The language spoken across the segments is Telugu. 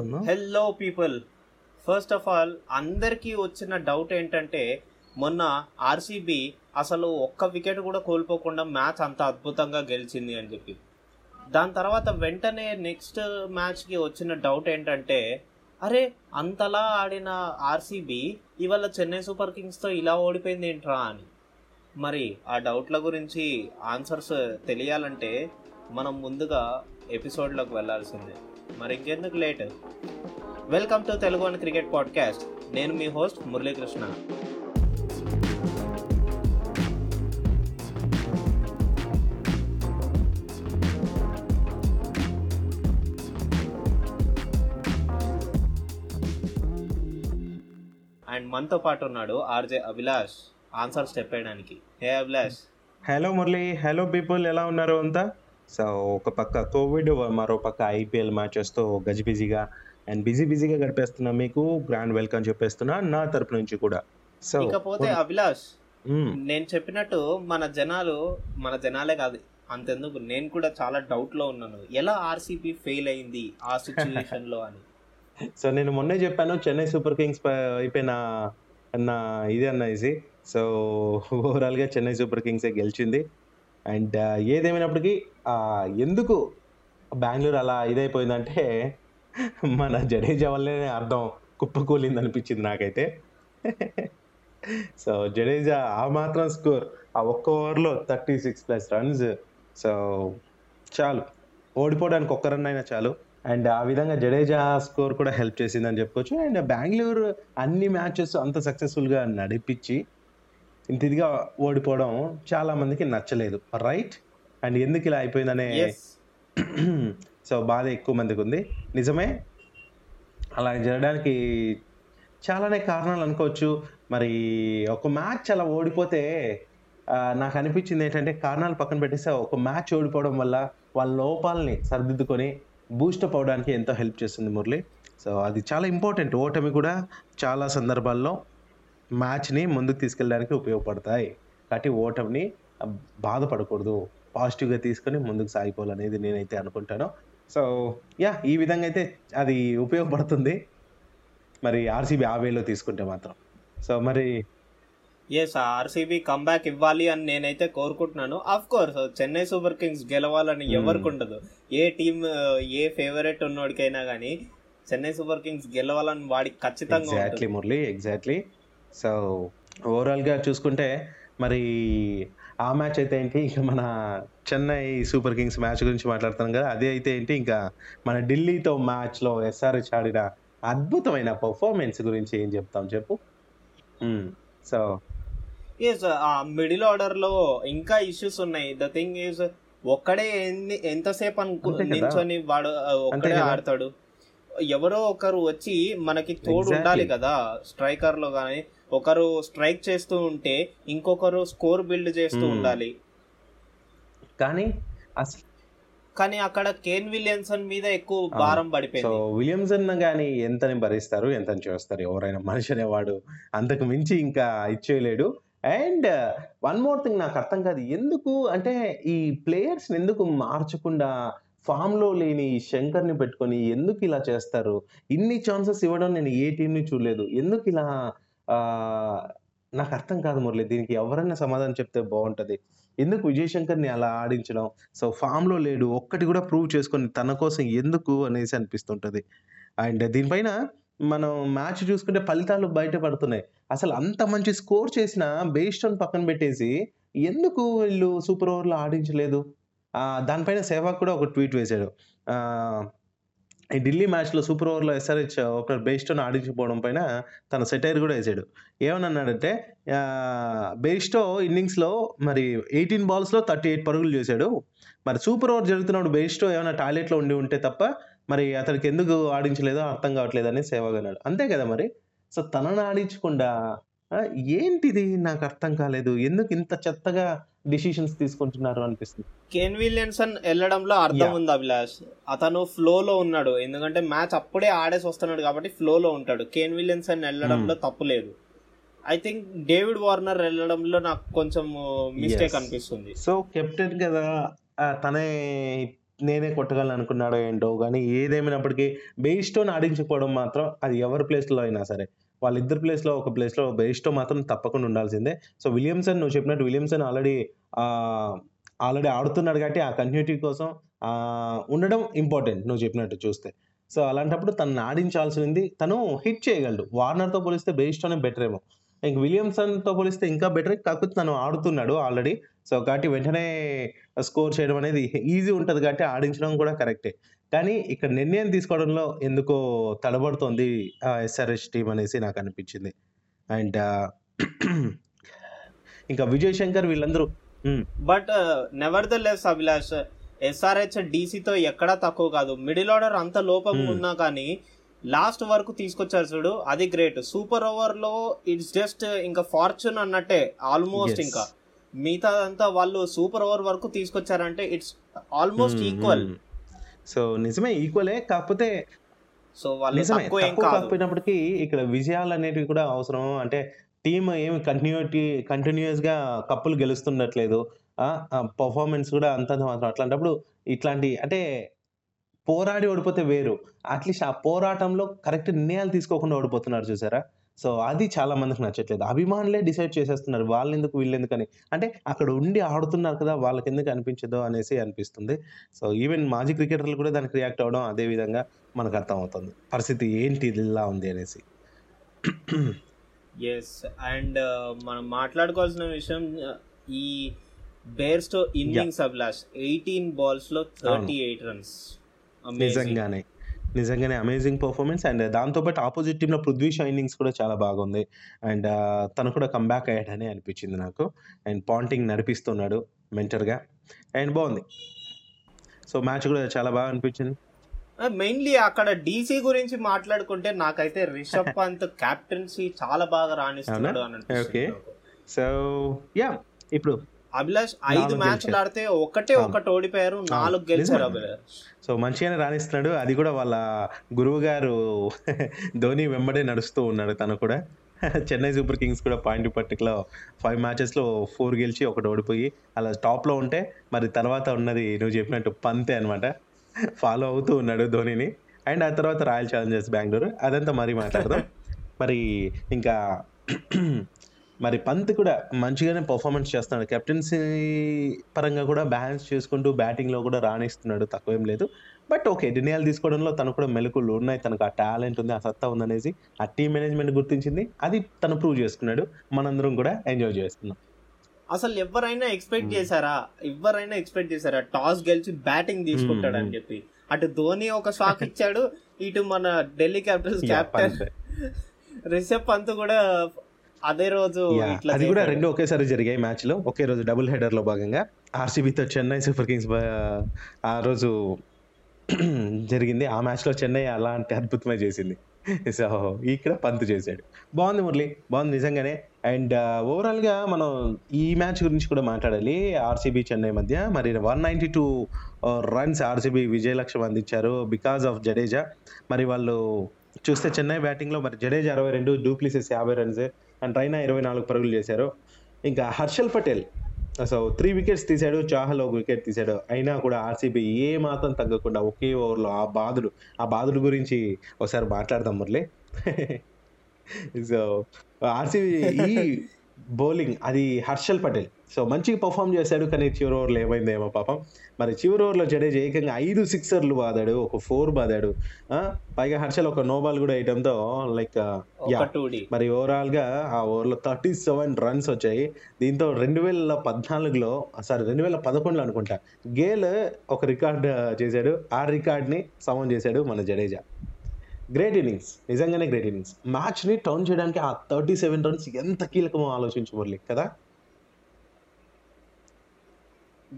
Hello people first of all అందరికీ వచ్చిన డౌట్ ఏంటంటే మొన్న ఆర్సీబీ అసలు ఒక్క వికెట్ కూడా కోల్పోకుండా మ్యాచ్ అంత అద్భుతంగా గెలిచింది అని చెప్పి. దాని తర్వాత వెంటనే నెక్స్ట్ మ్యాచ్కి వచ్చిన డౌట్ ఏంటంటే అరే అంతలా ఆడిన ఆర్సీబీ ఇవాళ చెన్నై సూపర్ కింగ్స్తో ఇలా ఓడిపోయింది ఏంట్రా అని. మరి ఆ డౌట్ల గురించి ఆన్సర్స్ తెలియాలంటే మనం ముందుగా ఎపిసోడ్లోకి వెళ్ళాల్సిందే. మరింకెందుకు late? Welcome to Telugu one cricket podcast నేను మీ హోస్ట్ మురళీకృష్ణ. అండ్ మనతో పాటు ఉన్నాడు RJ Abhilash. Answers చెప్పేయడానికి hey Abhilash. Hello Murali. Hello people ఎలా ఉన్నారు అంతా? సో ఒక పక్క కోవిడ్ మరో పక్క ఐపీఎల్ మ్యాచెస్తో గజిబిజిగా అండ్ బిజీ బిజీగా గడిపేస్తున్నా మీకు గ్రాండ్ వెల్కమ్ చెప్పేస్తున్నా నా తరపు నుంచి కూడా. సో ఇకపోతే అభిలాష్ నేను చెప్పినట్టు మన జనాలు మన జనాలే కాదు అంతెందుకు నేను కూడా చాలా డౌట్లో ఉన్నాను. ఎలా ఆర్సీబీ ఫెయిల్ అయింది ఆ సిచ్యువేషన్లో అని? సో నేను మొన్నే చెప్పాను చెన్నై సూపర్ కింగ్స్ అయిపోయిన అన్న ఇది అన్న ఇది. సో ఓవరాల్గా చెన్నై సూపర్ కింగ్సే గెలిచింది. అండ్ ఏదేమైనప్పటికీ ఎందుకు బెంగళూరు అలా ఇదైపోయిందంటే మన జడేజా వల్లే అర్థం కుప్పకూలింది అనిపించింది నాకైతే. సో జడేజా ఆ మాత్రం స్కోర్. ఆ ఒక్క ఓవర్లో thirty six plus runs. So చాలు. ఓడిపోవడానికి ఒక్క రన్ అయినా చాలు. అండ్ ఆ విధంగా జడేజా స్కోర్ కూడా హెల్ప్ చేసిందని చెప్పుకోవచ్చు. అండ్ బెంగళూరు అన్ని మ్యాచెస్ అంత సక్సెస్ఫుల్గా నడిపించి ఇంత ఇదిగా ఓడిపోవడం చాలా మందికి నచ్చలేదు. రైట్ అండ్ ఎందుకు ఇలా అయిపోయిందనే సో బాధ ఎక్కువ మందికి ఉంది. నిజమే? అలా జరగడానికి చాలానే కారణాలు అనుకోవచ్చు. మరి ఒక మ్యాచ్ అలా ఓడిపోతే నాకు అనిపించింది ఏంటంటే కారణాలు పక్కన పెట్టేస్తే ఒక మ్యాచ్ ఓడిపోవడం వల్ల వాళ్ళ లోపాలని సరిదిద్దుకొని బూస్టప్ అవడానికి ఎంతో హెల్ప్ చేస్తుంది మురళి. సో అది చాలా ఇంపార్టెంట్ ఓటమి కూడా చాలా సందర్భాల్లో మ్యాచ్ని ముందుకు తీసుకెళ్ళడానికి ఉపయోగపడతాయి. కాబట్టి ఓటమిని బాధపడకూడదు. పాజిటివ్గా తీసుకొని ముందుకు సాగిపోవాలనేది నేనైతే అనుకుంటాను. సో యా ఈ విధంగా అయితే అది ఉపయోగపడుతుంది. మరి ఆర్సీబీ ఆ వేలో తీసుకుంటే మాత్రం. సో మరి ఎస్ ఆర్సీబీ కంబ్యాక్ ఇవ్వాలి అని నేనైతే కోరుకుంటున్నాను. Of course Chennai Super Kings గెలవాలని Hmm. ఎవరికి ఉండదు. ఏ టీం ఏ ఫేవరెట్ ఉన్నోడికైనా కానీ చెన్నై సూపర్ కింగ్స్ గెలవాలని వాడికి ఖచ్చితంగా ఎగ్జాక్ట్లీ. మురళి ఎగ్జాక్ట్లీ సో ఓవరాల్గా చూసుకుంటే మరి ఆ మ్యాచ్ అయితే ఏంటి ఇంకా మన చెన్నై సూపర్ కింగ్స్ మ్యాచ్ గురించి మాట్లాడుతున్నాం కదా అదే అయితే ఏంటి ఇంకా మన ఢిల్లీతో మ్యాచ్లో ఎస్ఆర్హెచ్ ఆడిన అద్భుతమైన పర్ఫార్మెన్స్ గురించి ఏం చెప్తాం చెప్పు సో ఎస్ ఆ మిడిల్ ఆర్డర్లో ఇంకా ఇష్యూస్ ఉన్నాయి ద థింగ్ ఈస్ ఒక్కడే ఎన్ని ఎంతసేపు అనుకు అంతే కదా. నించొని వాడు ఒక్కడే. ఆడతాడు ఎవరో ఒకరు వచ్చి మనకి తోడు. ఉండాలి కదా స్ట్రైకర్లో కానీ ఒకరు స్ట్రైక్ చేస్తూ ఉంటే ఇంకొకరు స్కోర్ బిల్డ్ చేస్తూ Hmm. ఉండాలి. కానీ కానీ అక్కడ కేన్ విలియన్సన్ మీద ఎక్కువ భారం సో పడిపోయింది విలియమ్సన్ కానీ ఎంతని భరిస్తారు ఎంతని చేస్తారు? ఎవరైనా మనిషి అనేవాడు అంతకు మించి ఇంకా ఇచ్చేయలేడు. అండ్ వన్ మోర్ థింగ్ నాకు అర్థం కాదు ఎందుకు అంటే ఈ ప్లేయర్స్ ఎందుకు మార్చకుండా ఫామ్లో లేని శంకర్ని పెట్టుకొని ఎందుకు ఇలా చేస్తారు? ఇన్ని ఛాన్సెస్ ఇవ్వడం నేను ఏ టీంని చూడలేదు. ఎందుకు ఇలా నాకు అర్థం కాదు మురళి దీనికి ఎవరైనా సమాధానం చెప్తే బాగుంటుంది. ఎందుకు విజయ్ శంకర్ని అలా ఆడించడం? సో ఫామ్లో లేడు ఒక్కటి కూడా ప్రూవ్ చేసుకొని తన కోసం ఎందుకు అనేసి అనిపిస్తుంటుంది. అండ్ దీనిపైన మనం మ్యాచ్ చూసుకుంటే ఫలితాలు బయటపడుతున్నాయి. అసలు అంత మంచి స్కోర్ చేసిన బేస్టోన్ పక్కన పెట్టేసి ఎందుకు వీళ్ళు సూపర్ ఓవర్లో ఆడించలేదు? దానిపైన సేవాగ్ కూడా ఒక ట్వీట్ వేశాడు. ఈ ఢిల్లీ మ్యాచ్లో సూపర్ ఓవర్లో ఎస్ఆర్హెచ్ ఒక బెయిస్టోన్ ఆడించకపోవడం పైన తన సెటైర్ కూడా వేసాడు. ఏమన్నాడంటే బెయిస్టో ఇన్నింగ్స్లో మరి ఎయిటీన్ బాల్స్లో థర్టీ ఎయిట్ పరుగులు చేశాడు. మరి సూపర్ ఓవర్ జరుగుతున్నప్పుడు బెయిస్టో ఏమైనా టాయిలెట్లో ఉండి ఉంటే తప్ప మరి అతనికి ఎందుకు ఆడించలేదో అర్థం కావట్లేదు అని సేవగా అన్నాడు అంతే కదా మరి? సో తనని ఆడించకుండా ఏంటిది? నాకు అర్థం కాలేదు. ఎందుకు ఇంత చెత్తగా డిసిషన్స్ తీసుకుంటున్నారు అనిపిస్తుంది. కేన్ విలియన్సన్ వెళ్ళడంలో అర్థం. ఉంది అభిలాష్. అతను ఫ్లో లో ఉన్నాడు. ఎందుకంటే మ్యాచ్ అప్పుడే ఆడేసి వస్తున్నాడు కాబట్టి ఫ్లో లో ఉంటాడు. కేన్ విలియన్సన్ వెళ్ళడంలో తప్పు లేదు. ఐ థింక్ డేవిడ్ వార్నర్ వెళ్ళడంలో నాకు కొంచెం మిస్టేక్. అనిపిస్తుంది. సో కెప్టెన్ కదా తనే నేనే కొట్టగలను అనుకున్నాడో ఏంటో కానీ ఏదేమైనప్పటికీ బెయిస్టోని ఆడించకపోవడం మాత్రం అది ఎవరి ప్లేస్లో అయినా సరే. వాళ్ళిద్దరు ప్లేస్లో ఒక ప్లేస్లో బెయిస్టో మాత్రం తప్పకుండా ఉండాల్సిందే. సో విలియమ్సన్ నువ్వు చెప్పినట్టు విలియమ్సన్ ఆల్రెడీ ఆల్రెడీ ఆడుతున్నాడు కాబట్టి ఆ కంటిన్యూటీ కోసం ఉండడం ఇంపార్టెంట్ నువ్వు చెప్పినట్టు చూస్తే. సో అలాంటప్పుడు తను ఆడించాల్సింది తను హిట్ చేయగలడు. వార్నర్తో పోలిస్తే బెయిస్టోనే బెటర్ ఏమో. ఇంక విలియమ్సన్తో పోలిస్తే ఇంకా బెటర్ కాకపోతే తను ఆడుతున్నాడు ఆల్రెడీ సో కాబట్టి వెంటనే స్కోర్ చేయడం అనేది ఈజీ ఉంటుంది కాబట్టి ఆడించడం కూడా కరెక్టే కానీ ఇక్కడ నిర్ణయం తీసుకోవడంలో ఎందుకో తడబడుతోంది ఎస్ఆర్ఎస్ టీం అనేసి నాకు అనిపించింది అండ్ ఇంకా విజయ్ శంకర్ వీళ్ళందరూ but nevertheless Abhilash SRH డీసీతో ఎక్కడా తక్కువ కాదు మిడిల్ ఆర్డర్ అంత లోపం. ఉన్నా కానీ లాస్ట్ వరకు తీసుకొచ్చారు చూడు అది గ్రేట్ సూపర్ ఓవర్లో ఇట్స్ జస్ట్ ఇంకా ఫార్చ్యూన్ అన్నట్టే ఆల్మోస్ట్. ఇంకా మిగతాదంతా వాళ్ళు సూపర్ ఓవర్ వరకు తీసుకొచ్చారంటే ఇట్స్ ఆల్మోస్ట్ ఈక్వల్. సో నిజమే ఈక్వలే. కాకపోతే సో వాళ్ళు నిజమే తక్కువ కాకపోయినప్పటికీ ఇక్కడ విజయాలు అనేటివి కూడా అవసరం. అంటే టీం ఏమి కంటిన్యూటీ కంటిన్యూస్గా కప్పులు గెలుస్తుండట్లేదు. పర్ఫార్మెన్స్ కూడా అంతంత మాత్రం. అట్లాంటప్పుడు ఇట్లాంటి అంటే పోరాడి ఓడిపోతే వేరు. అట్లీస్ట్ ఆ పోరాటంలో కరెక్ట్ నిర్ణయాలు తీసుకోకుండా ఓడిపోతున్నారు చూసారా? సో అది చాలా మందికి నచ్చట్లేదు. అభిమానులే డిసైడ్ చేసేస్తున్నారు వాళ్ళు ఎందుకు వీళ్ళు ఎందుకని అంటే అక్కడ ఉండి ఆడుతున్నారు కదా వాళ్ళకి ఎందుకు అనిపించదో అనేసి అనిపిస్తుంది. సో ఈవెన్ మాజీ క్రికెటర్లు కూడా దానికి రియాక్ట్ అవ్వడం అదే విధంగా మనకు అర్థమవుతుంది. పరిస్థితి ఏంటి ఇది ఇలా ఉంది అనేసి. ఎస్ అండ్ మనం మాట్లాడుకోవాల్సిన విషయం uh, ఈ బేర్స్టో ఇన్నింగ్స్ అభిలాష్ ఎయిటీన్ బాల్స్లో థర్టీ ఎయిట్ రన్స్ నిజంగానే. నిజంగానే అమేజింగ్ పర్ఫార్మెన్స్ అండ్ దాంతోపాటు ఆపోజిట్ టీంలో పృథ్వీ షా ఇన్నింగ్స్ కూడా చాలా బాగుంది. అండ్ తను కూడా కంబ్యాక్ అయ్యాడని అనిపించింది నాకు. అండ్ పాంటింగ్ నడిపిస్తున్నాడు మెంటర్గా అండ్ బాగుంది. సో మ్యాచ్ కూడా చాలా బాగా అనిపించింది. మెయిన్లీ అక్కడ డీసీ గురించి మాట్లాడుకుంటే నాకైతే రిషబ్ పంత్ కెప్టెన్సీ చాలా బాగా రాణిస్తున్నాడు అని. సో యా ఇప్పుడు అభిలాష్ ఐదు మ్యాచ్లు. ఆడితే ఒకటే. ఒకటి ఓడిపోయారు నాలుగు గెలిచారు. అభిలాష్. సో మంచిగానే రాణిస్తున్నాడు. అది కూడా వాళ్ళ గురువు గారు ధోని వెంబడే నడుస్తూ ఉన్నాడు తను కూడా. చెన్నై సూపర్ కింగ్స్ కూడా పాయింట్ పట్టికలో ఫైవ్ మ్యాచెస్లో ఫోర్ గెలిచి ఒకటి ఓడిపోయి అలా టాప్లో ఉంటే మరి తర్వాత ఉన్నది నువ్వు చెప్పినట్టు పంతే అనమాట ఫాలో అవుతూ ఉన్నాడు ధోనిని. అండ్ ఆ తర్వాత రాయల్ ఛాలెంజర్స్ బెంగళూరు. అదంతా మరీ మాట్లాడదాం. మరి ఇంకా మరి పంత్ కూడా మంచిగానే పర్ఫార్మెన్స్ చేస్తున్నాడు. కెప్టెన్సీ పరంగా కూడా బ్యాలెన్స్ చేసుకుంటూ బ్యాటింగ్లో కూడా రాణిస్తున్నాడు తక్కువేం లేదు. బట్ ఓకే నిర్ణయాలు తీసుకోవడంలో తనకు కూడా మెలకులు ఉన్నాయి. తనకు ఆ టాలెంట్ ఉంది ఆ సత్తా ఉందనేసి ఆ టీం మేనేజ్మెంట్ గుర్తించింది. అది తను ప్రూవ్ చేసుకున్నాడు. మనందరం కూడా ఎంజాయ్ చేస్తున్నాం. అసలు ఎవరైనా ఎక్స్పెక్ట్ చేశారా? ఎవరైనా ఎక్స్పెక్ట్ చేశారా? టాస్ గెలిచి బ్యాటింగ్ తీసుకుంటాడు అని Hmm. చెప్పి. అటు ధోని ఒక షాక్ ఇచ్చాడు. ఇటు మన ఢిల్లీ క్యాపిటల్స్ పంత్. రిషబ్ పంత్ కూడా అదే రోజు అది కూడా. రెండు ఒకేసారి జరిగాయి మ్యాచ్లో ఒకే రోజు డబుల్ హెడర్లో భాగంగా ఆర్సీబీతో చెన్నై సూపర్ కింగ్స్ ఆ రోజు జరిగింది. ఆ మ్యాచ్లో చెన్నై అలాంటి అద్భుతమే చేసింది. సో ఇక్కడ పంత్ చేశాడు. బాగుంది మురళి. బాగుంది నిజంగానే. అండ్ ఓవరాల్గా మనం ఈ మ్యాచ్ గురించి కూడా మాట్లాడాలి. ఆర్సీబీ చెన్నై మధ్య మరి one ninety two runs RCB విజయ లక్ష్యం అందించారు బికాస్ ఆఫ్ జడేజా. మరి వాళ్ళు చూస్తే చెన్నై బ్యాటింగ్లో మరి జడేజా అరవై రెండు డూప్లిసెస్ యాభై రన్స్ అండ్ రైనా ఇరవై నాలుగు పరుగులు చేశారు. ఇంకా Harshal Patel so three wickets తీశాడు చాహల్ ఒక వికెట్ తీశాడు. అయినా కూడా ఆర్సీబీ ఏ మాత్రం తగ్గకుండా ఒకే ఓవర్లో ఆ బాధుడు ఆ బాధుడు గురించి ఒకసారి మాట్లాడదాం మురళి. సో ఆర్సీబీ ఈ బౌలింగ్ అది హర్షల్ పటేల్. సో మంచిగా పర్ఫామ్ చేశాడు కానీ చివరి ఓవర్లో ఏమైందేమో పాపం. మరి చివరి ఓవర్లో జడేజా ఏకంగా ఐదు సిక్సర్లు బాదాడు ఒక ఫోర్ బాదాడు. పైగా హర్షల్ ఒక నో బాల్ కూడా వేయడంతో లైక్ మరి ఓవరాల్గా ఆ ఓవర్లో థర్టీ సెవెన్ రన్స్ వచ్చాయి. దీంతో రెండు వేల పద్నాలుగులో సారీ రెండు వేల పదకొండులో అనుకుంటా గేల్ ఒక రికార్డ్ చేశాడు. ఆ రికార్డ్ని సమన్ చేశాడు మన జడేజా. గ్రేట్ ఇన్నింగ్స్ నిజంగానే గ్రేట్ ఇన్నింగ్స్ మ్యాచ్ని టర్న్ చేయడానికి ఆ థర్టీ సెవెన్ రన్స్ ఎంత కీలకమో ఆలోచించు మురళి కదా?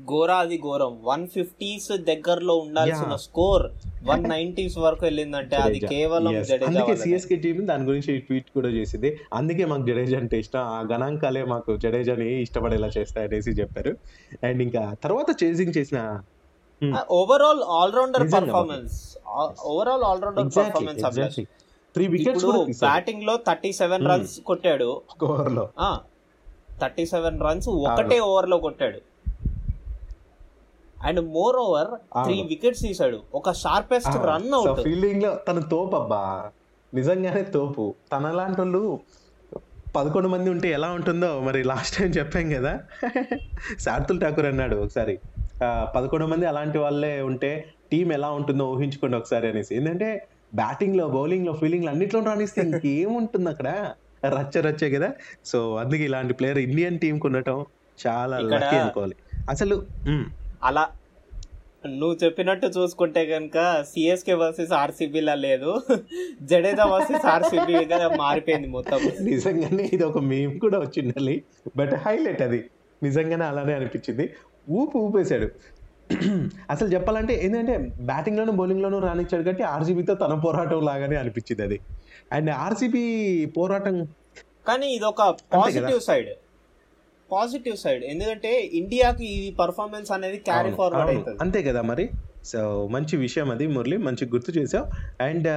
ఘోరాది ఘోరం. వన్ ఫిఫ్టీస్ దగ్గరలో ఉండాల్సిన. స్కోర్ వన్ నైన్టీస్ వరకు వెళ్ళిందంటే అది. కేవలం అందుకే. సిఎస్కే టీం దాని గురించి ట్వీట్ కూడా చేసింది. అందుకే మాకు జడేజా అంటే ఇష్టం. ఆ గణాంకాలే మాకు జడేజాని ఇష్టపడేలా చేస్తాయి అనేసి చెప్పారు. అండ్ ఇంకా తర్వాత చేసింగ్ చేసిన overall allrounder performance overall allrounder performance three wickets బ్యాటింగ్లో థర్టీ సెవెన్. రన్స్ కొట్టాడు. ఒక ఓవర్లో థర్టీ సెవెన్ రన్స్ ఒకటే ఓవర్లో కొట్టాడు. And moreover three. వికెట్స్ తీసాడు ఒక షార్పెస్ట్ రన్ అవుట్ ఫీల్డింగ్లో తన తోపు అబ్బా నిజంగానే తోపు. తన లాంటి వాళ్ళు పదకొండు మంది ఉంటే ఎలా ఉంటుందో మరి లాస్ట్ టైం చెప్పాం కదా. శార్తుల్ ఠాకూర్ అన్నాడు ఒకసారి. పదకొండు మంది అలాంటి వాళ్ళే ఉంటే టీం ఎలా ఉంటుందో ఊహించుకోండి ఒకసారి అనేసి. ఏంటంటే బ్యాటింగ్లో బౌలింగ్లో ఫీల్డింగ్లో అన్నిట్లో రాణిస్తే ఇంకేముంటుంది అక్కడ? రచ్చ రచ్చే కదా. సో అందుకే ఇలాంటి ప్లేయర్ ఇండియన్ టీం కు ఉండటం చాలా లక్కీ అనుకోవాలి. అసలు అలా నువ్వు చెప్పినట్టు చూసుకుంటే కనుక సిఎస్కే వర్సెస్ ఆర్సీబీలా లేదు. జడేజా వర్సెస్ ఆర్సీబీగా మారిపోయింది మొత్తం. నిజంగానే ఇది ఒక మేమ్ కూడా వచ్చిండాలి బట్ హైలైట్ అది. నిజంగానే అలానే అనిపించింది. ఊపు ఊపేశాడు. అసలు చెప్పాలంటే ఏంటంటే బ్యాటింగ్ లోను బౌలింగ్ లోను రానిచ్చాడు కాబట్టి ఆర్సీబీతో తన పోరాటం లాగానే అనిపించింది అది. అండ్ ఆర్సీబీ పోరాటం కానీ ఇది ఒక పాజిటివ్ సైడ్. Positive side. ఎందుకంటే ఇండియాకి ఈ పర్ఫార్మెన్స్ అనేది క్యారీ ఫార్వర్డ్. అవుతుంది అంతే కదా మరి? సో మంచి విషయం అది మురళి మంచి గుర్తు చేసావు. అండ్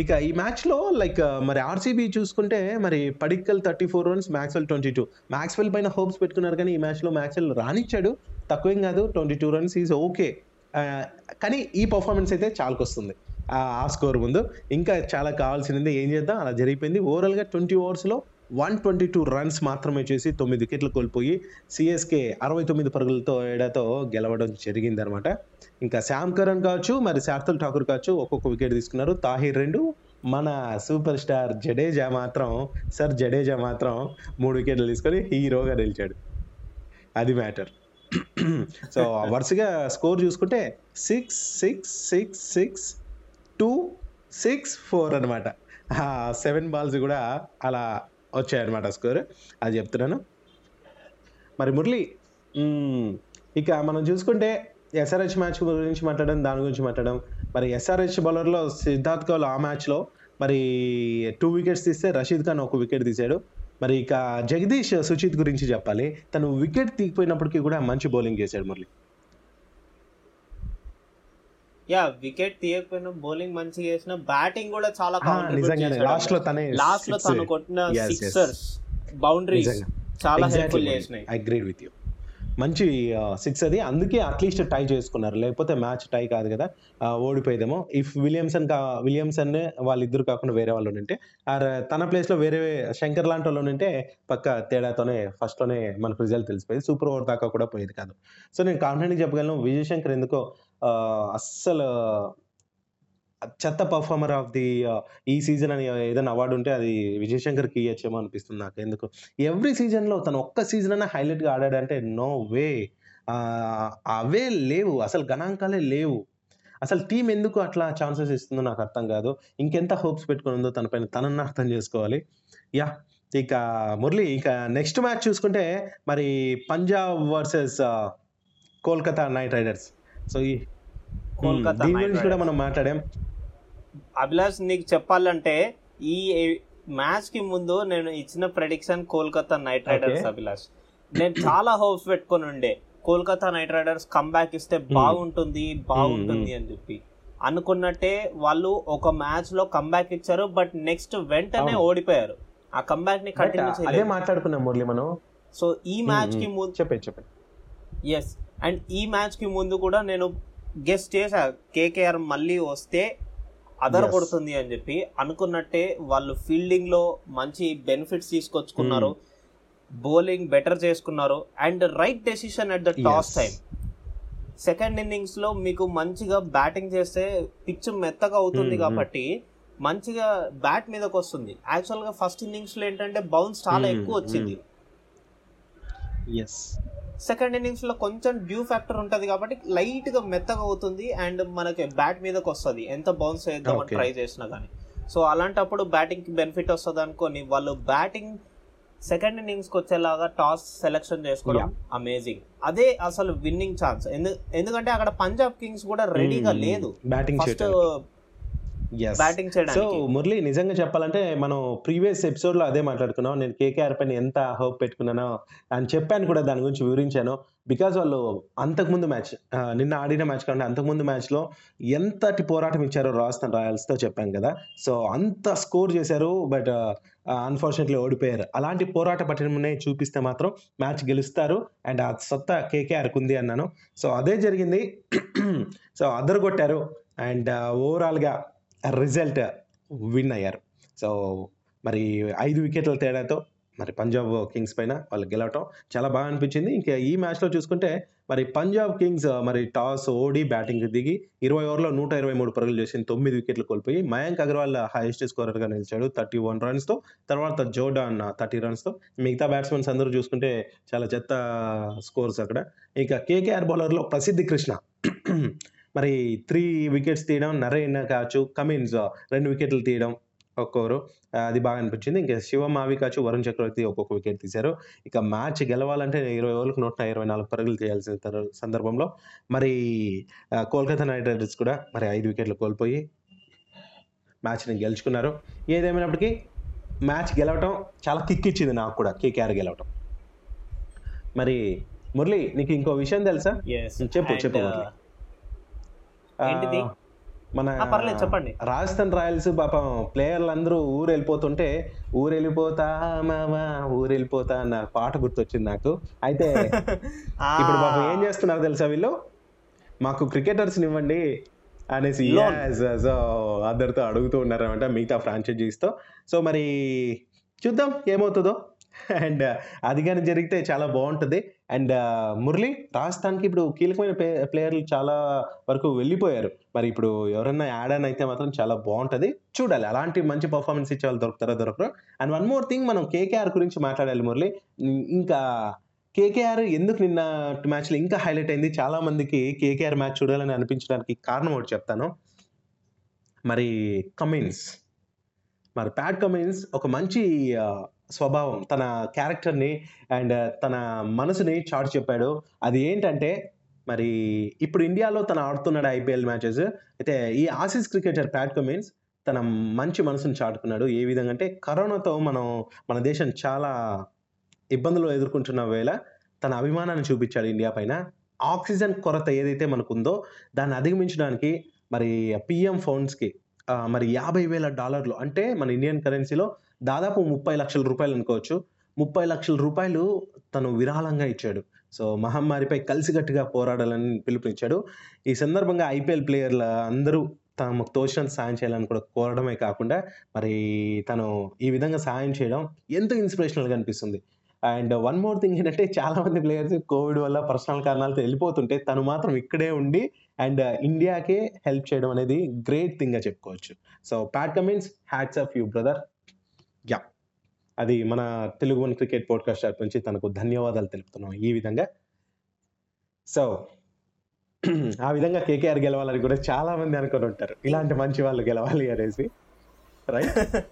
ఇక ఈ మ్యాచ్లో లైక్ మరి ఆర్సీబీ చూసుకుంటే మరి Padikkal thirty four runs Maxwell twenty two. Maxwell పైన హోప్స్ పెట్టుకున్నారు కానీ ఈ మ్యాచ్లో మ్యాక్స్వెల్ రానిచ్చాడు తక్కువేం కాదు twenty two runs is okay కానీ ఈ పర్ఫార్మెన్స్ అయితే చాలకొస్తుంది. ఆ స్కోర్ ముందు. ఇంకా చాలా కావాల్సింది ఏం చేద్దాం? అలా జరిగిపోయింది. ఓవరాల్గా ట్వంటీ ఓవర్స్లో వన్ ట్వంటీ టూ రన్స్ మాత్రమే చేసి తొమ్మిది వికెట్లు కోల్పోయి సిఎస్కే అరవై తొమ్మిది పరుగులతో ఏడాతో గెలవడం జరిగింది అనమాట ఇంకా శ్యామ్ కరణ్ కావచ్చు మరి శార్దుల్ ఠాకూర్ కావచ్చు ఒక్కొక్క వికెట్ తీసుకున్నారు. తాహిర్ రెండు మన సూపర్ స్టార్ జడేజా మాత్రం సర్ జడేజా మాత్రం మూడు వికెట్లు తీసుకొని హీరోగా నిలిచాడు. అది మ్యాటర్ సో వరుసగా స్కోర్ చూసుకుంటే six six six six two six four అనమాట సెవెన్ బాల్స్ కూడా అలా వచ్చాయన్నమాట స్కోర్. అది చెప్తున్నాను. మరి మురళి ఇక మనం చూసుకుంటే ఎస్ఆర్హెచ్ మ్యాచ్ గురించి మాట్లాడడం దాని గురించి మాట్లాడడం. మరి ఎస్ఆర్హెచ్ బౌలర్లో సిద్ధార్థ్ కౌల్ ఆ మ్యాచ్లో మరి టూ వికెట్స్ తీస్తే రషీద్ ఖాన్ ఒక వికెట్ తీశాడు మరి ఇక జగదీష్ సుచిత్ గురించి చెప్పాలి తను వికెట్ తీగిపోయినప్పటికీ కూడా మంచి బౌలింగ్ చేశాడు మురళి యా వికెట్ తీయకపోయినా బౌలింగ్ మంచిగా చేసిన బ్యాటింగ్ కూడా చాలా లాస్ట్లో తనే లాస్ట్లో తను కొట్టిన. Sixers boundaries. చాలా హెల్ప్ఫుల్. చేసినాయి agreed with you. మంచి సిక్స్ అది. అందుకే అట్లీస్ట్ టై చేసుకున్నారు. లేకపోతే మ్యాచ్ టై కాదు కదా. ఓడిపోయేదేమో. ఇఫ్ విలియమ్సన్ కా విలియమ్సన్ వాళ్ళిద్దరు కాకుండా వేరే వాళ్ళు ఉంటే ఆర్ తన ప్లేస్లో వేరే శంకర్ లాంటి వాళ్ళు ఉంటే పక్క తేడాతోనే ఫస్ట్లోనే మనకు రిజల్ట్ తెలిసిపోయింది. సూపర్ ఓవర్ దాకా కూడా పోయేది కాదు. సో నేను కాన్ఫిడెంట్గా చెప్పగలను. విజయశంకర్ ఎందుకో అస్సలు చెత్త పర్ఫార్మర్ ఆఫ్ ది ఈ సీజన్ అని ఏదైనా అవార్డు ఉంటే అది విజయ్ శంకర్కి ఇవ్వచ్చేమో అనిపిస్తుంది నాకు ఎందుకు ఎవ్రీ సీజన్లో తను ఒక్క సీజన్ అయినా హైలైట్గా ఆడాడంటే నో వే అవే లేవు. అసలు గణాంకాలే లేవు. అసలు టీం ఎందుకు అట్లా ఛాన్సెస్ ఇస్తుందో నాకు అర్థం కాదు. ఇంకెంత హోప్స్ పెట్టుకుని ఉందో తన పైన తనన్న అర్థం చేసుకోవాలి. యా ఇక మురళి ఇక నెక్స్ట్ మ్యాచ్ చూసుకుంటే మరి Punjab versus Kolkata Knight Riders. So ఈ కోల్కతా కూడా. మనం మాట్లాడాం. అభిలాష్ నీకు చెప్పాలంటే ఈ మ్యాచ్కి ముందు నేను ఇచ్చిన prediction Kolkata Knight Riders. Abhilash. నేను చాలా హోప్స్ పెట్టుకొని ఉండే. కోల్కతా నైట్ రైడర్స్ కంబ్యాక్ ఇస్తే బాగుంటుంది బాగుంటుంది అని చెప్పి. అనుకున్నట్టే వాళ్ళు ఒక మ్యాచ్లో కంబ్యాక్ ఇచ్చారు బట్ నెక్స్ట్ వెంటనే. ఓడిపోయారు. ఆ కంబ్యాక్ని కంటిన్యూ అదే చేయలేదు. మాట్లాడుకున్నాం మురళి మనం. సో ఈ మ్యాచ్కి ముందు చెప్పండి చెప్పండి ఎస్ అండ్ ఈ మ్యాచ్కి ముందు కూడా నేను గెస్ట్ చేసా కేకేఆర్ మళ్ళీ వస్తే అదర Yes. కొడుతుంది అని చెప్పి అనుకున్నట్టే వాళ్ళు ఫీల్డింగ్లో మంచి బెనిఫిట్స్ తీసుకొచ్చుకున్నారు. బౌలింగ్ బెటర్ చేసుకున్నారు. And right decision at the toss. Time second ఇన్నింగ్స్లో మీకు మంచిగా బ్యాటింగ్ చేస్తే పిచ్ మెత్తగా అవుతుంది Hmm, hmm. కాబట్టి మంచిగా బ్యాట్ మీదకి వస్తుంది యాక్చువల్గా ఫస్ట్ ఇన్నింగ్స్లో ఏంటంటే బౌన్స్ చాలా Hmm, ఎక్కువ వచ్చింది. ఎస్ సెకండ్ ఇన్నింగ్స్లో కొంచెం డ్యూ ఫ్యాక్టర్ ఉంటది కాబట్టి లైట్గా మెత్తగా అవుతుంది అండ్ మనకి బ్యాట్ మీదకి వస్తుంది. ఎంత బౌన్స్ చేద్దామని. ట్రై చేసినా కానీ సో అలాంటప్పుడు బ్యాటింగ్కి బెనిఫిట్ వస్తుంది అనుకొని వాళ్ళు బ్యాటింగ్ సెకండ్ ఇన్నింగ్స్కి వచ్చేలాగా టాస్ సెలెక్షన్ చేసుకోవడం అమేజింగ్ అదే అసలు విన్నింగ్ ఛాన్స్ ఎందుకంటే అక్కడ పంజాబ్ కింగ్స్ కూడా రెడీగా లేదు. బ్యాటింగ్ ఫస్ట్ బ్యాటింగ్ సో చేయడానికి. మురళి నిజంగా చెప్పాలంటే మనం ప్రీవియస్ ఎపిసోడ్లో అదే మాట్లాడుకున్నాం. నేను కేకేఆర్ పైన ఎంత హోప్ పెట్టుకున్నానో అని చెప్పాను కూడా దాని గురించి వివరించాను. బికాజ్ వాళ్ళు అంతకుముందు మ్యాచ్ నిన్న ఆడిన మ్యాచ్ కంటే అంతకుముందు మ్యాచ్లో ఎంతటి పోరాటం ఇచ్చారో రాజస్థాన్ రాయల్స్తో చెప్పాను కదా. సో అంత స్కోర్ చేశారు బట్ అన్ఫార్చునేట్లీ ఓడిపోయారు. అలాంటి పోరాట పట్టణమే చూపిస్తే మాత్రం మ్యాచ్ గెలుస్తారు. అండ్ ఆ సత్తా కేకేఆర్కి ఉంది అన్నాను. సో అదే జరిగింది. సో అద్దరు కొట్టారు అండ్ ఓవరాల్గా రిజల్ట్ విన్ అయ్యారు. సో మరి ఐదు వికెట్ల తేడాతో మరి పంజాబ్ కింగ్స్ పైన వాళ్ళు గెలవటం చాలా బాగా అనిపించింది. ఇంకా ఈ మ్యాచ్లో చూసుకుంటే మరి పంజాబ్ కింగ్స్ మరి టాస్ ఓడి బ్యాటింగ్ దిగి ఇరవై ఓవర్లో నూట ఇరవై మూడు పరుగులు చేసింది తొమ్మిది వికెట్లు కోల్పోయి మయాంక్ అగర్వాల్ హైయెస్ట్ స్కోరర్గా నిలిచాడు థర్టీ వన్ రన్స్తో. తర్వాత జోడాన్ థర్టీ రన్స్తో. మిగతా బ్యాట్స్మెన్స్ అందరూ చూసుకుంటే చాలా చెత్త స్కోర్స్ అక్కడ. ఇక కేకేఆర్ బౌలర్లో ప్రసిద్ధి కృష్ణ. మరి త్రీ వికెట్స్ తీయడం నరేన్ కావచ్చు కమిన్స్ రెండు వికెట్లు తీయడం ఒక్కొక్కరు. అది బాగా అనిపించింది. ఇంకా శివ మావి కావచ్చు వరుణ్ చక్రవర్తి ఒక్కొక్క వికెట్ తీశారు. ఇక మ్యాచ్ గెలవాలంటే ఇరవై ఓవర్లకు నూట ఇరవై నాలుగు పరుగులు చేయాల్సిన సందర్భంలో మరి కోల్కతా నైట్ రైడర్స్ కూడా మరి ఐదు వికెట్లు కోల్పోయి మ్యాచ్ని గెలుచుకున్నారు. ఏదేమైనప్పటికీ మ్యాచ్ గెలవటం చాలా కిక్ ఇచ్చింది నాకు కూడా కేకేఆర్ గెలవటం. మరి మురళి నీకు ఇంకో విషయం తెలుసా? Yes. చెప్పు, చెప్పు, uh, ఏంటిది? మన పర్లేదు చెప్పండి. రాజస్థాన్ రాయల్స్ పాపం ప్లేయర్లు అందరూ ఊరు వెళ్ళిపోతుంటే ఊరు వెళ్ళిపోతా మామా ఊరు వెళ్ళిపోతా అన్న పాట గుర్తొచ్చింది నాకు. అయితే ఇప్పుడు పాపం ఏం చేస్తున్నారు తెలుసా వీళ్ళు? మాకు క్రికెటర్స్ ఇవ్వండి అనేసి అందరితో అడుగుతూ ఉన్నారనమాట మిగతా ఫ్రాంచైజీస్తో సో మరి చూద్దాం ఏమవుతుందో. అండ్ అది కానీ జరిగితే చాలా బాగుంటుంది. అండ్ మురళి రాజస్థాన్కి ఇప్పుడు కీలకమైన ప్లేయర్లు చాలా వరకు వెళ్ళిపోయారు. మరి ఇప్పుడు ఎవరన్నా యాడ్ అని అయితే మాత్రం చాలా బాగుంటుంది. చూడాలి అలాంటి మంచి పర్ఫార్మెన్స్ ఇచ్చే వాళ్ళు దొరుకుతారో దొరకరు? అండ్ వన్ మోర్ థింగ్ మనం కేకేఆర్ గురించి మాట్లాడాలి మురళి. ఇంకా కేకేఆర్ ఎందుకు నిన్న మ్యాచ్లో ఇంకా హైలైట్ అయింది? చాలా మందికి కేకేఆర్ మ్యాచ్ చూడాలని అనిపించడానికి కారణం ఒకటి చెప్తాను. మరి కమిన్స్. మరి ప్యాట్ కమిన్స్ ఒక మంచి స్వభావం తన క్యారెక్టర్ని అండ్ తన మనసుని చాటు చెప్పాడు. అది ఏంటంటే మరి ఇప్పుడు ఇండియాలో తను ఆడుతున్నాడు ఐపీఎల్ మ్యాచెస్. అయితే ఈ ఆసీస్ క్రికెటర్ ప్యాట్ కమిన్స్ తన మంచి మనసును చాటుకున్నాడు. ఏ విధంగా అంటే కరోనాతో మనం మన దేశం చాలా ఇబ్బందులు ఎదుర్కొంటున్న వేళ తన అభిమానాన్ని చూపించాడు ఇండియా పైన. ఆక్సిజన్ కొరత ఏదైతే మనకుందో దాన్ని అధిగమించడానికి మరి పిఎం ఫండ్స్కి మరి యాభై వేల డాలర్లు అంటే మన ఇండియన్ కరెన్సీలో దాదాపు ముప్పై లక్షల రూపాయలు అనుకోవచ్చు. ముప్పై లక్షల రూపాయలు తను విరాళంగా ఇచ్చాడు. సో మహమ్మారిపై కలిసికట్టుగా పోరాడాలని పిలుపునిచ్చాడు. ఈ సందర్భంగా ఐపీఎల్ ప్లేయర్ల అందరూ తమకు తోచినంత సాయం చేయాలని కూడా కోరడమే కాకుండా మరి తను ఈ విధంగా సాయం చేయడం ఎంతో ఇన్స్పిరేషనల్గా అనిపిస్తుంది. అండ్ వన్ మోర్ థింగ్ ఏంటంటే చాలా మంది ప్లేయర్స్ కోవిడ్ వల్ల పర్సనల్ కారణాలతో వెళ్ళిపోతుంటే తను మాత్రం ఇక్కడే ఉండి అండ్ ఇండియాకే హెల్ప్ చేయడం అనేది గ్రేట్ థింగ్గా చెప్పుకోవచ్చు. So Pat Cummins hats off you brother. Yeah అది మన తెలుగు వన్ క్రికెట్ పోడ్కాస్ట్ తరపు నుంచి తనకు ధన్యవాదాలు తెలుపుతున్నాం ఈ విధంగా. సో ఆ విధంగా కేకేఆర్ గెలవాలని కూడా చాలా మంది అనుకుని ఉంటారు. ఇలాంటి మంచి వాళ్ళు గెలవాలి అనేసి. రైట్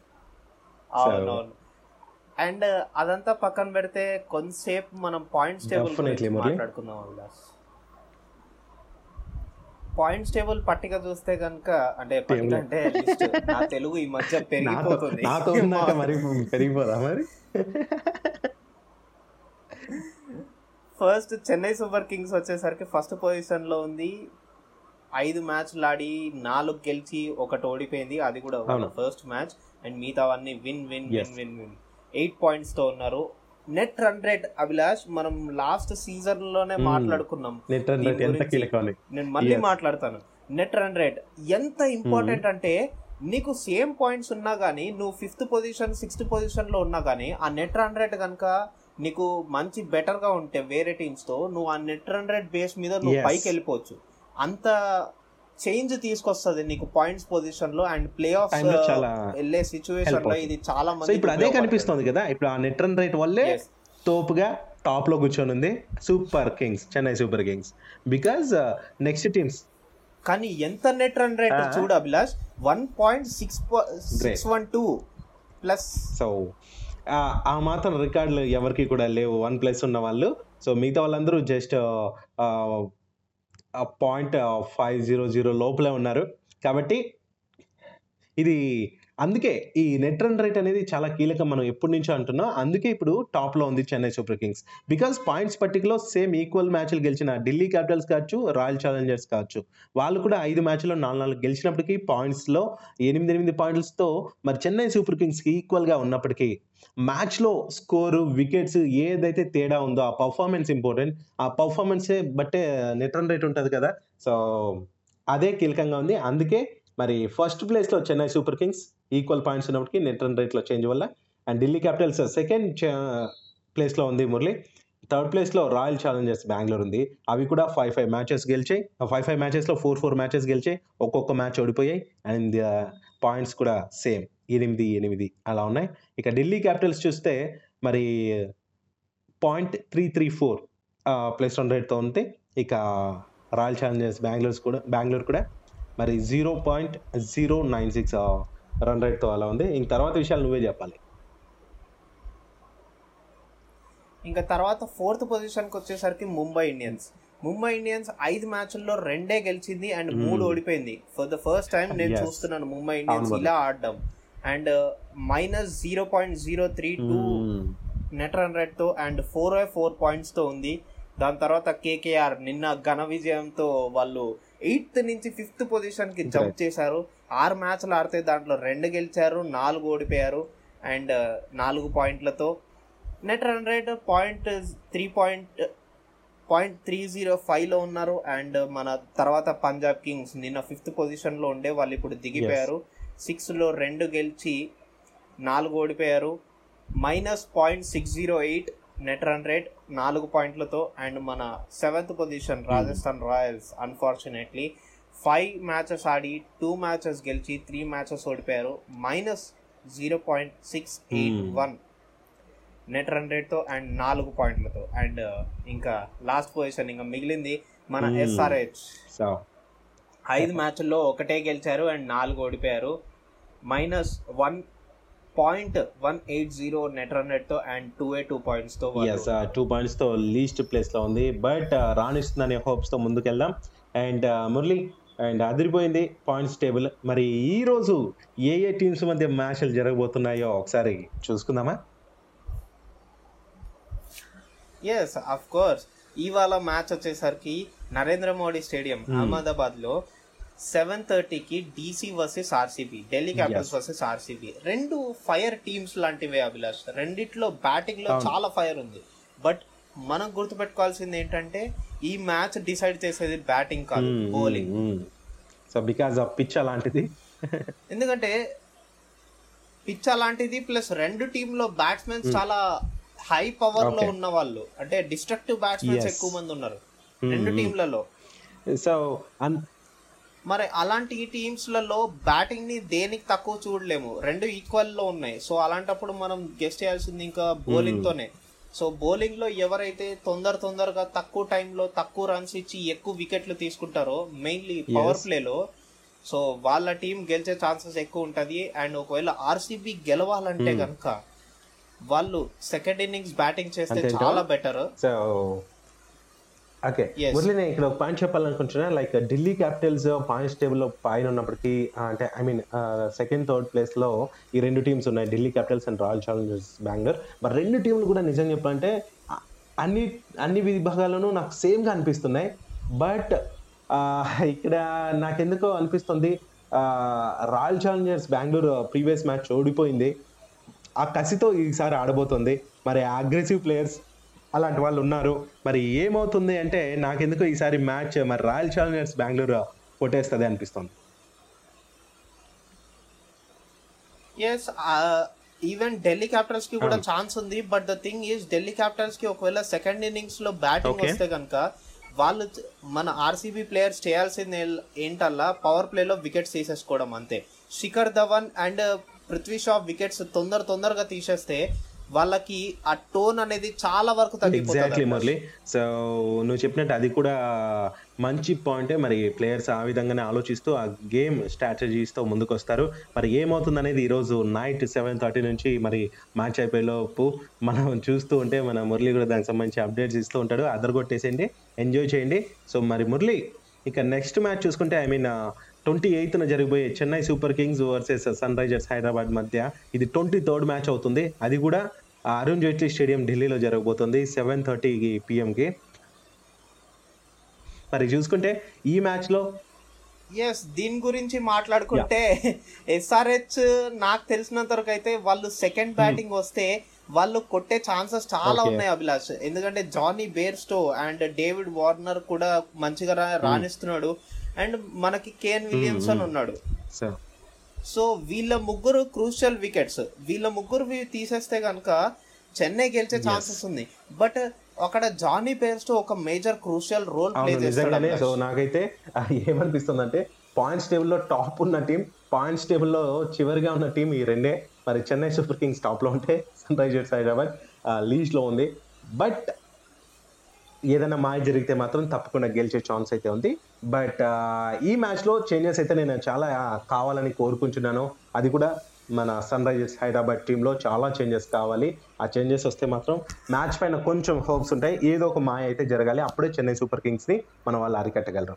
అండ్ అదంతా పక్కన పెడితే కొంతసేపు మనం పాయింట్స్ టేబుల్. మాట్లాడుకుందాం అభిలాష్. పాయింట్స్ టేబుల్ పట్టిక చూస్తే కనుక అంటే. అంటే. నా తెలుగు ఈ మధ్య పెరిగిపోతుంది నాతో ఉన్నాక మరి పెరిగిపోదా మరి ఫస్ట్ చెన్నై సూపర్ కింగ్స్ వచ్చేసరికి ఫస్ట్ పొజిషన్లో ఉంది ఐదు మ్యాచ్లు ఆడి నాలుగు గెలిచి ఒకటి ఓడిపోయింది అది కూడా. ఫస్ట్ మ్యాచ్ అండ్ మిగతావన్నీ win win. Win win win eight పాయింట్స్తో ఉన్నారు నెట్ రన్ రేట్ అభిలాష్ మనం లాస్ట్ సీజన్లోనే Hmm. మాట్లాడుకున్నాం నెట్ రన్ రేట్ దీని ఎంత గురించి. కీలకం అని నేను మళ్ళీ. మాట్లాడతాను నెట్ రన్ రేట్ ఎంత ఇంపార్టెంట్ అంటే నీకు సేమ్ పాయింట్స్ ఉన్నా గానీ నువ్వు ఫిఫ్త్ పొజిషన్ సిక్స్త్ పొజిషన్లో ఉన్నా గానీ ఆ నెట్ రన్ రేట్ కనుక నీకు మంచి బెటర్గా ఉంటే వేరే టీమ్స్తో నువ్వు ఆ నెట్ రన్ రేట్ బేస్ మీద నువ్వు. పైకి వెళ్ళిపోవచ్చు అంత చేంజ్ తీసుకొస్తుంది నీకు పాయింట్స్ పొజిషన్లో అండ్ ప్లే ఆఫ్ వెళ్ళే సిచ్యువేషన్లో. ఇది చాలా మంది ఇప్పుడు అదే కనిపిస్తుంది కదా ఇప్పుడు ఆ నెట్ రన్ రేట్ వల్లే తోపుగా టాప్లో కూర్చొని ఉంది Super Kings Chennai Super Kings because next teams కానీ ఎంత నెట్ రన్ రేట్. చూడు Abhilash? One point six six one two plus so ఆ మాత్రం రికార్డులు ఎవరికి కూడా లేవు. వన్ ప్లస్ ఉన్న వాళ్ళు. సో మిగతా వాళ్ళందరూ just point five zero zero లోపలే ఉన్నారు. కాబట్టి ఇది అందుకే ఈ నెట్ రన్ రేట్ అనేది చాలా కీలకం మనం ఎప్పటి నుంచో అంటున్నాం. అందుకే ఇప్పుడు టాప్లో ఉంది Chennai Super Kings because points పట్టికలో సేమ్ ఈక్వల్ మ్యాచ్లు గెలిచిన ఢిల్లీ క్యాపిటల్స్ కావచ్చు రాయల్ ఛాలెంజర్స్ కావచ్చు. వాళ్ళు కూడా ఐదు మ్యాచ్లో నాలుగు నాలుగు గెలిచినప్పటికీ పాయింట్స్లో ఎనిమిది ఎనిమిది పాయింట్స్తో మరి చెన్నై సూపర్ కింగ్స్కి ఈక్వల్గా ఉన్నప్పటికీ మ్యాచ్లో స్కోరు వికెట్స్ ఏదైతే తేడా ఉందో ఆ పర్ఫార్మెన్స్ ఇంపార్టెంట్ ఆ పర్ఫార్మెన్సే బట్టే నెట్ రన్ రేట్ ఉంటుంది కదా. సో అదే కీలకంగా ఉంది. అందుకే మరి ఫస్ట్ ప్లేస్లో Chennai Super Kings equal points ఉన్నప్పటికీ నెట్ రన్ రేట్లో చేంజ్ వల్ల అండ్ ఢిల్లీ క్యాపిటల్స్ సెకండ్ ప్లేస్లో ఉంది మురళి. థర్డ్ ప్లేస్లో రాయల్ ఛాలెంజర్స్ బెంగళూరు ఉంది. అవి కూడా ఫైవ్ ఫైవ్ మ్యాచెస్ గెలిచాయి. ఫైవ్ ఫైవ్ మ్యాచెస్లో ఫోర్ ఫోర్ మ్యాచెస్ గెలిచాయి. ఒక్కొక్క మ్యాచ్ ఓడిపోయాయి. అండ్ పాయింట్స్ uh, కూడా సేమ్ ఎనిమిది ఎనిమిది అలా ఉన్నాయి. ఇక ఢిల్లీ క్యాపిటల్స్ చూస్తే మరి point three three four plus run రేట్తో ఉంది ఇక రాయల్ ఛాలెంజర్స్ బెంగళూరు కూడా బెంగళూరు కూడా మరి zero point zero nine six run రేట్తో అలా ఉంది. ఇంక తర్వాత విషయాలు నువ్వే చెప్పాలి. ఇంకా తర్వాత ఫోర్త్ పొజిషన్కి వచ్చేసరికి ముంబై ఇండియన్స్ ముంబై ఇండియన్స్ ఐదు మ్యాచ్ల్లో రెండే గెలిచింది అండ్ Hmm. మూడు ఓడిపోయింది. ఫర్ ద ఫస్ట్ టైం నేను. చూస్తున్నాను ముంబై ఇండియన్స్. ఇలా ఆడడం. And minus zero point zero three two net run రేట్తో and four by four పాయింట్స్తో ఉంది. దాని తర్వాత కేకేఆర్ నిన్న ఘన విజయంతో వాళ్ళు ఎయిత్ నుంచి ఫిఫ్త్ పొజిషన్కి జంప్. చేశారు. ఆరు మ్యాచ్లు ఆడితే దాంట్లో రెండు గెలిచారు నాలుగు ఓడిపోయారు. అండ్ నాలుగు పాయింట్లతో net run rate point three point point three zero ఫైవ్లో ఉన్నారు. అండ్ మన తర్వాత పంజాబ్ కింగ్స్ నిన్న ఫిఫ్త్ పొజిషన్లో ఉండే వాళ్ళు ఇప్పుడు దిగిపోయారు. సిక్స్లో రెండు గెలిచి నాలుగు ఓడిపోయారు. Minus point six zero eight net run rate నాలుగు పాయింట్లతో అండ్ మన seventh position Rajasthan Royals unfortunately five matches ఆడి టూ మ్యాచెస్ గెలిచి త్రీ మ్యాచెస్ ఓడిపోయారు. Minus zero point six eight one net run రేట్తో and నాలుగు పాయింట్లతో. అండ్ ఇంకా లాస్ట్ పొజిషన్ ఇంకా మిగిలింది మన Hmm. ఎస్ఆర్హెచ్ సో ఐదు మ్యాచ్ల్లో ఒకటే గెలిచారు అండ్ నాలుగు ఓడిపోయారు. Minus one point one eight zero net run రేట్తో and two A two పాయింట్స్తో ఎస్ టూ పాయింట్స్తో లీస్ట్ ప్లేస్లో ఉంది. బట్ రాణిస్తుందనే హోప్స్తో ముందుకెళ్దాం. అండ్ మురళి అండ్ అదిరిపోయింది. పాయింట్స్ టేబుల్ మరి ఈ రోజు ఏ ఏ టీమ్స్ మధ్య మ్యాచ్లు జరగబోతున్నాయో ఒకసారి చూసుకుందామా? ఎస్ అఫ్ కోర్స్ ఇవాళ మ్యాచ్ వచ్చేసరికి నరేంద్ర మోడీ స్టేడియం Hmm. అహ్మదాబాద్లో సెవెన్ థర్టీకి DC versus RCB Delhi Capitals. Versus RCB రెండు ఫైర్ టీమ్స్ లాంటివే అభిలాష్. రెండిట్లో బ్యాటింగ్లో. చాలా ఫైర్ ఉంది. బట్ మనం గుర్తుపెట్టుకోవాల్సింది ఏంటంటే ఈ మ్యాచ్ డిసైడ్ చేసేది బ్యాటింగ్ కాదు bowling so because of pitch అలాంటిది. ఎందుకంటే పిచ్ అలాంటిది ప్లస్ రెండు టీంలో బ్యాట్స్మెన్స్ చాలా హై పవర్లో. ఉన్న వాళ్ళు. అంటే డిస్ట్రక్టివ్ బ్యాట్స్మెన్స్. ఎక్కువ మంది ఉన్నారు. రెండు టీంలలో సో అన్ మరి అలాంటి టీమ్స్లలో బ్యాటింగ్ని దేనికి తక్కువ చూడలేము రెండు ఈక్వల్లో ఉన్నాయి సో అలాంటప్పుడు మనం గెస్ట్ చేయాల్సింది ఇంకా బౌలింగ్ తోనే సో బౌలింగ్లో ఎవరైతే తొందర తొందరగా తక్కువ టైంలో తక్కువ రన్స్ ఇచ్చి ఎక్కువ వికెట్లు తీసుకుంటారో మెయిన్లీ పవర్. ప్లేలో సో వాళ్ళ టీం గెలిచే ఛాన్సెస్ ఎక్కువ ఉంటది అండ్ ఒకవేళ ఆర్సీబీ గెలవాలంటే Hmm. కనుక వాళ్ళు సెకండ్ ఇన్నింగ్స్ బ్యాటింగ్ చేస్తే? చాలా బెటర్ ఓకే. మురళి నేను ఇక్కడ ఒక పాయింట్ చెప్పాలనుకుంటున్నా. లైక్ ఢిల్లీ క్యాపిటల్స్ పాయింట్స్ టేబుల్లో పైన ఉన్నప్పటికీ అంటే ఐ మీన్ సెకండ్ థర్డ్ ప్లేస్లో ఈ రెండు టీమ్స్ ఉన్నాయి. Delhi Capitals and Royal Challengers Bengaluru. మరి రెండు టీంలు కూడా నిజం చెప్పాలంటే అన్ని అన్ని విభాగాల్లోనూ నాకు సేమ్గా అనిపిస్తున్నాయి. బట్ ఇక్కడ నాకెందుకో అనిపిస్తుంది Royal Challengers Bengaluru previous match ఓడిపోయింది. ఆ కసితో ఈసారి ఆడబోతుంది. మరి అగ్రెసివ్ ప్లేయర్స్ అలాంటి వాళ్ళు ఉన్నారు. మరి ఏమవుతుంది అంటే నాకెందుకో ఈసారి మ్యాచ్ మరి రాయల్ ఛాలెంజర్స్ బెంగళూరు కొట్టేస్తుంది అనిపిస్తుంది. ఎస్ ఈవెన్ ఢిల్లీ క్యాపిటల్స్కి కూడా ఛాన్స్ ఉంది. But the thing is Delhi క్యాపిటల్స్కి ఒకవేళ సెకండ్ ఇన్నింగ్స్లో బ్యాటింగ్. వస్తే కనుక వాళ్ళు మన ఆర్సీబీ ప్లేయర్స్ చేయాల్సింది ఏంటల్లా పవర్ ప్లే లో వికెట్స్ తీసేసుకోవడం అంతే. శిఖర్ ధవన్ అండ్ పృథ్వీ షా వికెట్స్ తొందర తొందరగా తీసేస్తే వాళ్ళకి ఆ టోన్ అనేది చాలా వరకు ఎగ్జాక్ట్లీ మురళి సో నువ్వు చెప్పినట్టు అది కూడా మంచి పాయింటే మరి ప్లేయర్స్ ఆ విధంగానే ఆలోచిస్తూ ఆ గేమ్ స్ట్రాటజీస్తో ముందుకు వస్తారు మరి ఏమవుతుంది అనేది ఈరోజు నైట్ సెవెన్ థర్టీ నుంచి మరి మ్యాచ్ అయిపోయేలోపు మనం చూస్తూ ఉంటే మన మురళి కూడా దానికి సంబంధించి అప్డేట్స్ ఇస్తూ ఉంటాడు. అదర్ కొట్టేసేయండి ఎంజాయ్ చేయండి. సో మరి మురళి ఇక నెక్స్ట్ మ్యాచ్ చూసుకుంటే ఐ మీన్ ట్వంటీ ఎయిత్న జరిగిపోయే Chennai Super Kings versus Sunrisers Hyderabad మధ్య ఇది ట్వంటీ థర్డ్ మ్యాచ్ అవుతుంది. అది కూడా అరుణ్ జైట్లీ స్టేడియం ఢిల్లీలో జరగబోతుంది సెవెన్ థర్టీకి పిఎంకి మరి చూసుకుంటే ఈ మ్యాచ్లో ఎస్ దీని గురించి మాట్లాడుకుంటే ఎస్ఆర్హెచ్ నాకు తెలిసినంత వరకు అయితే వాళ్ళు సెకండ్ బ్యాటింగ్ వస్తే వాళ్ళు కొట్టే ఛాన్సెస్ చాలా. ఉన్నాయి అభిలాష్. ఎందుకంటే Jonny Bairstow and David Warner కూడా మంచిగా రా- రాణిస్తున్నాడు. అండ్ మనకి కేఎన్ విలియమ్సన్ Hmm. ఉన్నాడు. సో వీళ్ళ ముగ్గురు క్రూషియల్ వికెట్స్. వీళ్ళ ముగ్గురు తీసేస్తే కనుక చెన్నై గెలిచే. ఛాన్సెస్ ఉంది. బట్ అక్కడ జానీ బేర్స్టో ఒక మేజర్ క్రూషియల్ రోల్ ప్లే నిజంగానే. సో నాకైతే ఏమనిపిస్తుంది అంటే పాయింట్స్ టేబుల్లో టాప్ ఉన్న టీం పాయింట్స్ టేబుల్లో చివరిగా ఉన్న టీం ఈ రెండే. మరి చెన్నై సూపర్ కింగ్స్ టాప్లో ఉంటే సన్ రైజర్స్ హైదరాబాద్ లీజ్లో ఉంది. బట్ ఏదైనా మాయ జరిగితే మాత్రం తప్పకుండా గెలిచే ఛాన్స్ అయితే ఉంది. బట్ ఈ మ్యాచ్లో చేంజెస్ అయితే నేను చాలా కావాలని కోరుకుంటున్నాను. అది కూడా మన సన్ రైజర్స్ హైదరాబాద్ టీంలో చాలా చేంజెస్ కావాలి. ఆ చేంజెస్ వస్తే మాత్రం మ్యాచ్ పైన కొంచెం హోప్స్ ఉంటాయి. ఏదో ఒక మాయ అయితే జరగాలి. అప్పుడే చెన్నై సూపర్ కింగ్స్ని మన వాళ్ళు అరికట్టగలరు.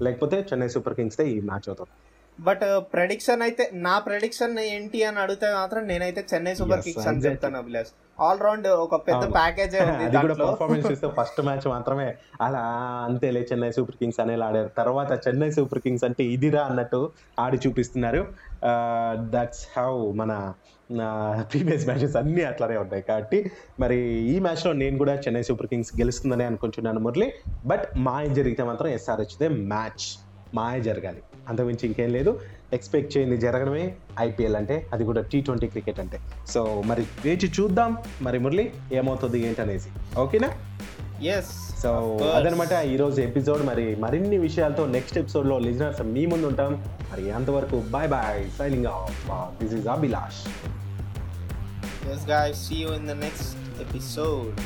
లేకపోతే చెన్నై సూపర్ కింగ్స్దే ఈ మ్యాచ్ అవుతుంది బట్ ప్రెడిక్షన్ అయితే నా ప్రెడిక్షన్ ఏంటి అని అడిగితే మాత్రం నేనైతే చెన్నై సూపర్ కింగ్స్ అని. చెప్తాను అభిలాష్. ఆల్ రౌండ్ ఒక పెద్ద. ప్యాకేజ్ అది కూడా పర్ఫార్మెన్స్ చూస్తే ఫస్ట్ మ్యాచ్ మాత్రమే. అలా అంతేలే చెన్నై సూపర్ కింగ్స్ అనేలా ఆడారు. తర్వాత చెన్నై సూపర్ కింగ్స్ అంటే ఇదిరా అన్నట్టు ఆడి చూపిస్తున్నారు. దట్స్ హౌ మన ప్రీవియస్ మ్యాచెస్ అన్నీ అట్లానే ఉంటాయి. కాబట్టి మరి ఈ మ్యాచ్లో నేను కూడా చెన్నై సూపర్ కింగ్స్ గెలుస్తుందని అనుకుంటున్నాను మురళి. బట్ మాయ జరిగితే మాత్రం ఎస్ఆర్హెచ్దే మ్యాచ్ మాయ జరగాలి. అంతకుమించి ఇంకేం లేదు. ఎక్స్పెక్ట్ చేయండి జరగడమే ఐపీఎల్ అంటే అది కూడా టీ ట్వంటీ క్రికెట్ అంటే. సో మరి వేచి చూద్దాం. మరి మురళి ఏమవుతుంది ఏంటనేసి. ఓకేనా? ఎస్ సో అదనమాట ఈరోజు ఎపిసోడ్. మరి మరిన్ని విషయాలతో నెక్స్ట్ ఎపిసోడ్లో లిజనర్స్ మీ ముందు ఉంటాం. మరి అంతవరకు bye bye signing off this is Abhilash yes guys see you in the next episode